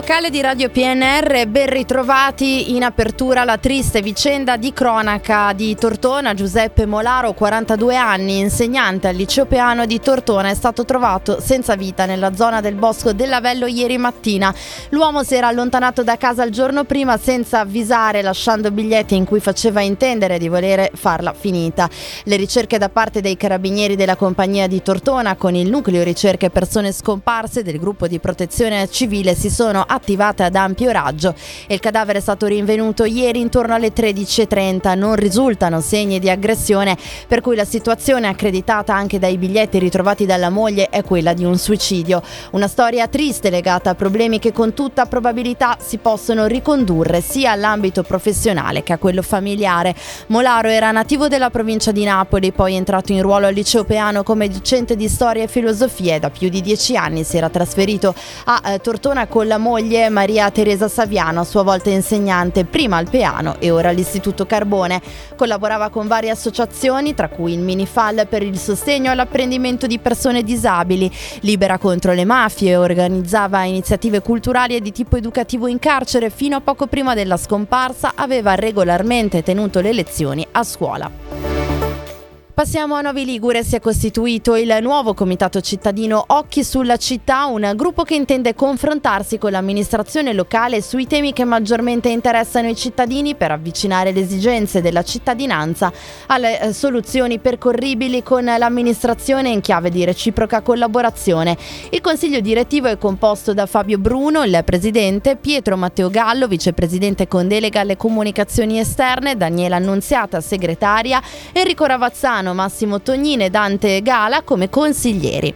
locale di Radio PNR, ben ritrovati in apertura la triste vicenda di cronaca di Tortona. Giuseppe Molaro, 42 anni, insegnante al liceo Peano di Tortona, è stato trovato senza vita nella zona del bosco dell'Avello ieri mattina. L'uomo si era allontanato da casa il giorno prima senza avvisare, lasciando biglietti in cui faceva intendere di volere farla finita. Le ricerche da parte dei carabinieri della compagnia di Tortona con il nucleo ricerche persone scomparse del gruppo di protezione civile si sono attivate ad ampio raggio il cadavere è stato rinvenuto ieri intorno alle 13.30. Non risultano segni di aggressione, per cui la situazione accreditata anche dai biglietti ritrovati dalla moglie è quella di un suicidio. Una storia triste legata a problemi che con tutta probabilità si possono ricondurre sia all'ambito professionale che a quello familiare. Molaro era nativo della provincia di Napoli, poi entrato in ruolo al liceo Peano come docente di storia e filosofia e da più di dieci anni si era trasferito a eh, Tortona con la moglie Maria Teresa Saviano, a sua volta insegnante prima al Peano e ora all'Istituto Carbone. Collaborava con varie associazioni, tra cui il Minifal per il sostegno all'apprendimento di persone disabili, Libera contro le mafie, organizzava iniziative culturali e di tipo educativo in carcere fino a poco prima della scomparsa, aveva regolarmente tenuto le lezioni a scuola. Passiamo a Novi Ligure, si è costituito il nuovo comitato cittadino Occhi sulla città, un gruppo che intende confrontarsi con l'amministrazione locale sui temi che maggiormente interessano i cittadini per avvicinare le esigenze della cittadinanza alle eh, soluzioni percorribili con l'amministrazione in chiave di reciproca collaborazione. Il consiglio direttivo è composto da Fabio Bruno, il presidente, Pietro Matteo Gallo, vicepresidente con delega alle comunicazioni esterne, Daniela Annunziata, segretaria, Enrico Ravazzano, Massimo Tognini e Dante Gala come consiglieri.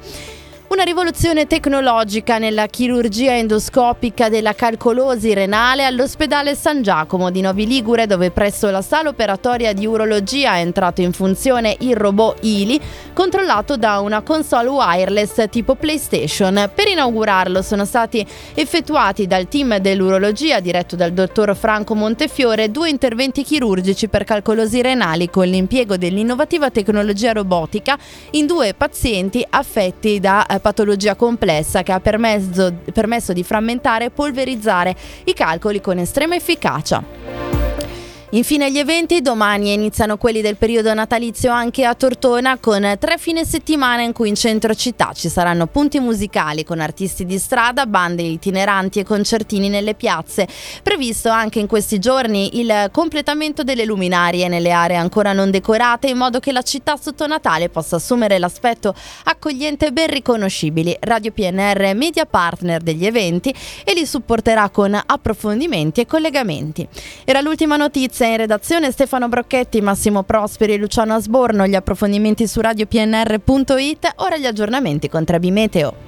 Una rivoluzione tecnologica nella chirurgia endoscopica della calcolosi renale all'ospedale San Giacomo di Novi Ligure, dove presso la sala operatoria di urologia è entrato in funzione il robot ILI, controllato da una console wireless tipo PlayStation. Per inaugurarlo sono stati effettuati dal team dell'urologia, diretto dal dottor Franco Montefiore, due interventi chirurgici per calcolosi renali con l'impiego dell'innovativa tecnologia robotica in due pazienti affetti da eh, patologia complessa che ha permesso, permesso di frammentare e polverizzare i calcoli con estrema efficacia. Infine gli eventi, domani iniziano quelli del periodo natalizio anche a Tortona con tre fine settimana in cui in centro città ci saranno punti musicali con artisti di strada, bande itineranti e concertini nelle piazze. Previsto anche in questi giorni il completamento delle luminarie nelle aree ancora non decorate in modo che la città sotto Natale possa assumere l'aspetto accogliente e ben riconoscibile. Radio PNR media partner degli eventi e li supporterà con approfondimenti e collegamenti. Era l'ultima notizia in redazione Stefano Brocchetti, Massimo Prosperi Luciano Asborno. Gli approfondimenti su radiopnr.it. Ora gli aggiornamenti con Trebi Meteo.